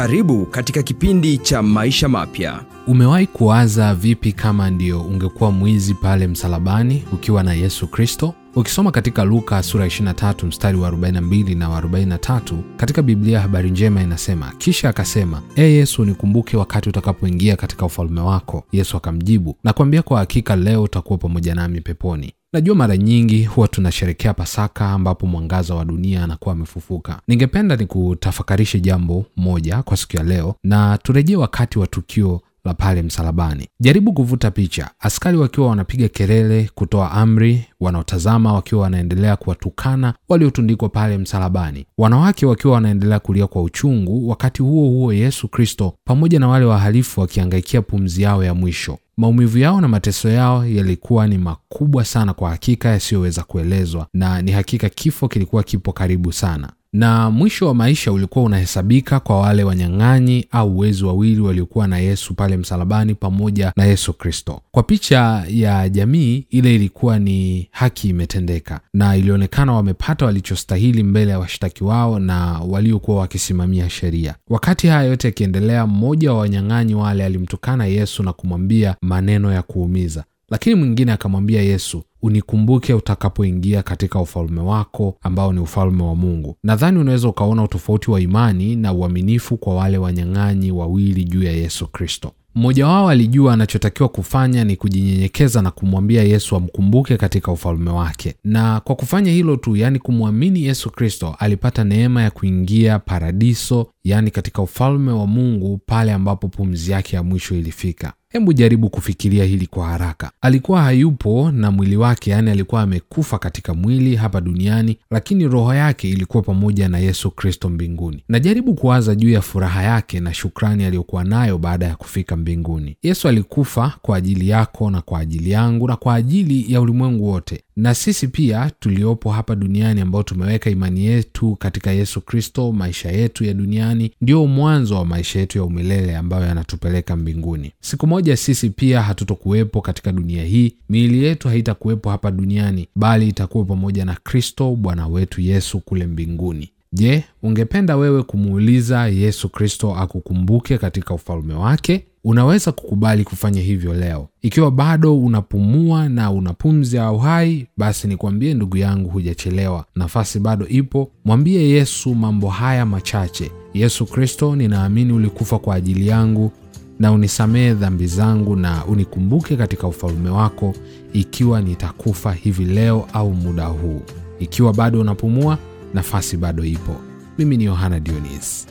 Karibu katika kipindi cha maisha mapya. Umewahi kuwaza vipi kama ndio ungekuwa mwizi pale msalabani ukiwa na Yesu Kristo? Ukisoma katika Luka sura 23 mstari wa 42 na wa 43 katika Biblia habari njema inasema, kisha akasema, e Yesu, nikumbuke wakati utakapoingia katika ufalme wako. Yesu akamjibu, nakwambia kwa hakika leo utakuwa pamoja nami peponi. Najua mara nyingi huwa tunasherekea Pasaka ambapo mwangaza wa dunia anakuwa amefufuka. Ningependa ni kutafakarishe jambo moja kwa siku ya leo, na turejee wakati wa tukio la pale msalabani. Jaribu kuvuta picha, askari wakiwa wanapiga kelele kutoa amri, wanaotazama wakiwa wanaendelea kuwatukana waliotundikwa pale msalabani, wanawake wakiwa wanaendelea kulia kwa uchungu, wakati huo huo Yesu Kristo pamoja na wale wahalifu wakiangaikia pumzi yao ya mwisho. Maumivu yao na mateso yao yalikuwa ni makubwa sana, kwa hakika yasiyoweza kuelezwa, na ni hakika kifo kilikuwa kipo karibu sana na mwisho wa maisha ulikuwa unahesabika kwa wale wanyang'anyi au wezi wawili waliokuwa na Yesu pale msalabani pamoja na Yesu Kristo. Kwa picha ya jamii ile, ilikuwa ni haki imetendeka na ilionekana wamepata walichostahili mbele ya washtaki wao na waliokuwa wakisimamia sheria. Wakati haya yote yakiendelea, mmoja wa wanyang'anyi wale alimtukana Yesu na kumwambia maneno ya kuumiza, lakini mwingine akamwambia Yesu, unikumbuke utakapoingia katika ufalme wako ambao ni ufalme wa Mungu. Nadhani unaweza ukaona utofauti wa imani na uaminifu kwa wale wanyang'anyi wawili juu ya Yesu Kristo. Mmoja wao alijua anachotakiwa kufanya ni kujinyenyekeza na kumwambia Yesu amkumbuke katika ufalme wake, na kwa kufanya hilo tu, yaani kumwamini Yesu Kristo, alipata neema ya kuingia paradiso, yaani katika ufalme wa Mungu, pale ambapo pumzi yake ya mwisho ilifika. Hebu jaribu kufikiria hili kwa haraka. Alikuwa hayupo na mwili wake, yaani alikuwa amekufa katika mwili hapa duniani, lakini roho yake ilikuwa pamoja na Yesu Kristo mbinguni. Na jaribu kuwaza juu ya furaha yake na shukrani aliyokuwa nayo baada ya kufika mbinguni. Yesu alikufa kwa ajili yako na kwa ajili yangu na kwa ajili ya ulimwengu wote, na sisi pia tuliopo hapa duniani ambao tumeweka imani yetu katika Yesu Kristo, maisha yetu ya duniani ndio mwanzo wa maisha yetu ya umilele ambayo yanatupeleka mbinguni. Siku moja sisi pia hatutokuwepo katika dunia hii, miili yetu haitakuwepo hapa duniani, bali itakuwa pamoja na Kristo Bwana wetu Yesu kule mbinguni. Je, ungependa wewe kumuuliza Yesu Kristo akukumbuke katika ufalme wake? Unaweza kukubali kufanya hivyo leo. Ikiwa bado unapumua na una pumzi ya uhai, basi nikwambie ndugu yangu, hujachelewa. Nafasi bado ipo. Mwambie Yesu mambo haya machache: Yesu Kristo, ninaamini ulikufa kwa ajili yangu na unisamehe dhambi zangu na unikumbuke katika ufalme wako, ikiwa nitakufa hivi leo au muda huu. Ikiwa bado unapumua, nafasi bado ipo. Mimi ni Yohana Dionis.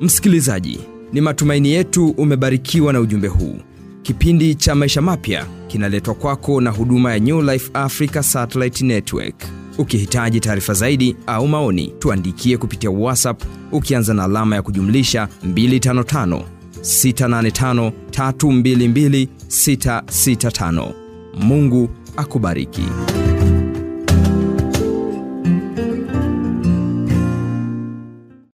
Msikilizaji, ni matumaini yetu umebarikiwa na ujumbe huu. Kipindi cha maisha mapya kinaletwa kwako na huduma ya New Life Africa Satellite Network. Ukihitaji taarifa zaidi au maoni, tuandikie kupitia WhatsApp ukianza na alama ya kujumlisha 255 685 322 665. Mungu akubariki.